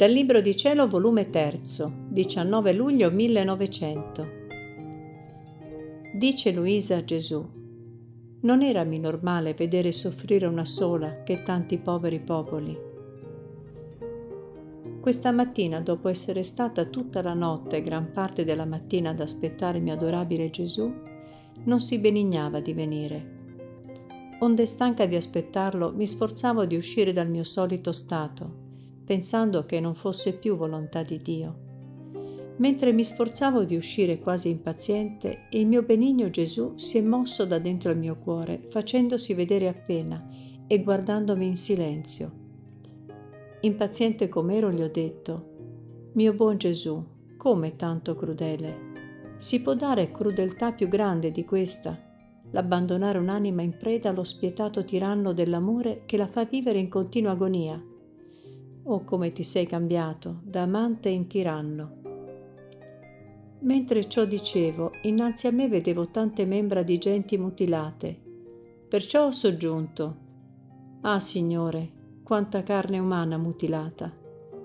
Dal Libro di Cielo, volume 3, 19 luglio 1900. Dice Luisa a Gesù, non erami normale vedere soffrire una sola che tanti poveri popoli. Questa mattina, dopo essere stata tutta la notte e gran parte della mattina ad aspettare mio adorabile Gesù, non si benignava di venire. Onde stanca di aspettarlo, mi sforzavo di uscire dal mio solito stato pensando che non fosse più volontà di Dio. Mentre mi sforzavo di uscire quasi impaziente, il mio benigno Gesù si è mosso da dentro il mio cuore, facendosi vedere appena e guardandomi in silenzio. Impaziente com'ero gli ho detto, mio buon Gesù, come tanto crudele? Si può dare crudeltà più grande di questa? L'abbandonare un'anima in preda allo spietato tiranno dell'amore che la fa vivere in continua agonia? Oh, come ti sei cambiato da amante in tiranno. Mentre ciò dicevo, innanzi a me vedevo tante membra di genti mutilate. Perciò ho soggiunto, Ah, Signore, quanta carne umana mutilata,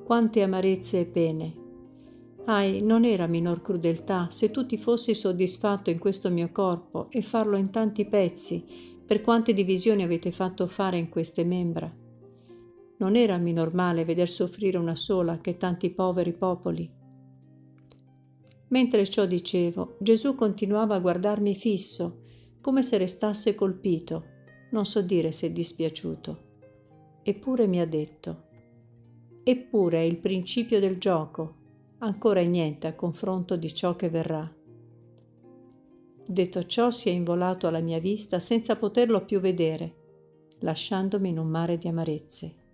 quante amarezze e pene. Ahi, non era minor crudeltà se tu ti fossi soddisfatto in questo mio corpo e farlo in tanti pezzi, per quante divisioni avete fatto fare in queste membra. Non era normale veder soffrire una sola che tanti poveri popoli. Mentre ciò dicevo, Gesù continuava a guardarmi fisso, come se restasse colpito, non so dire se dispiaciuto. Eppure mi ha detto, eppure è il principio del gioco, ancora è niente a confronto di ciò che verrà. Detto ciò si è involato alla mia vista senza poterlo più vedere, lasciandomi in un mare di amarezze.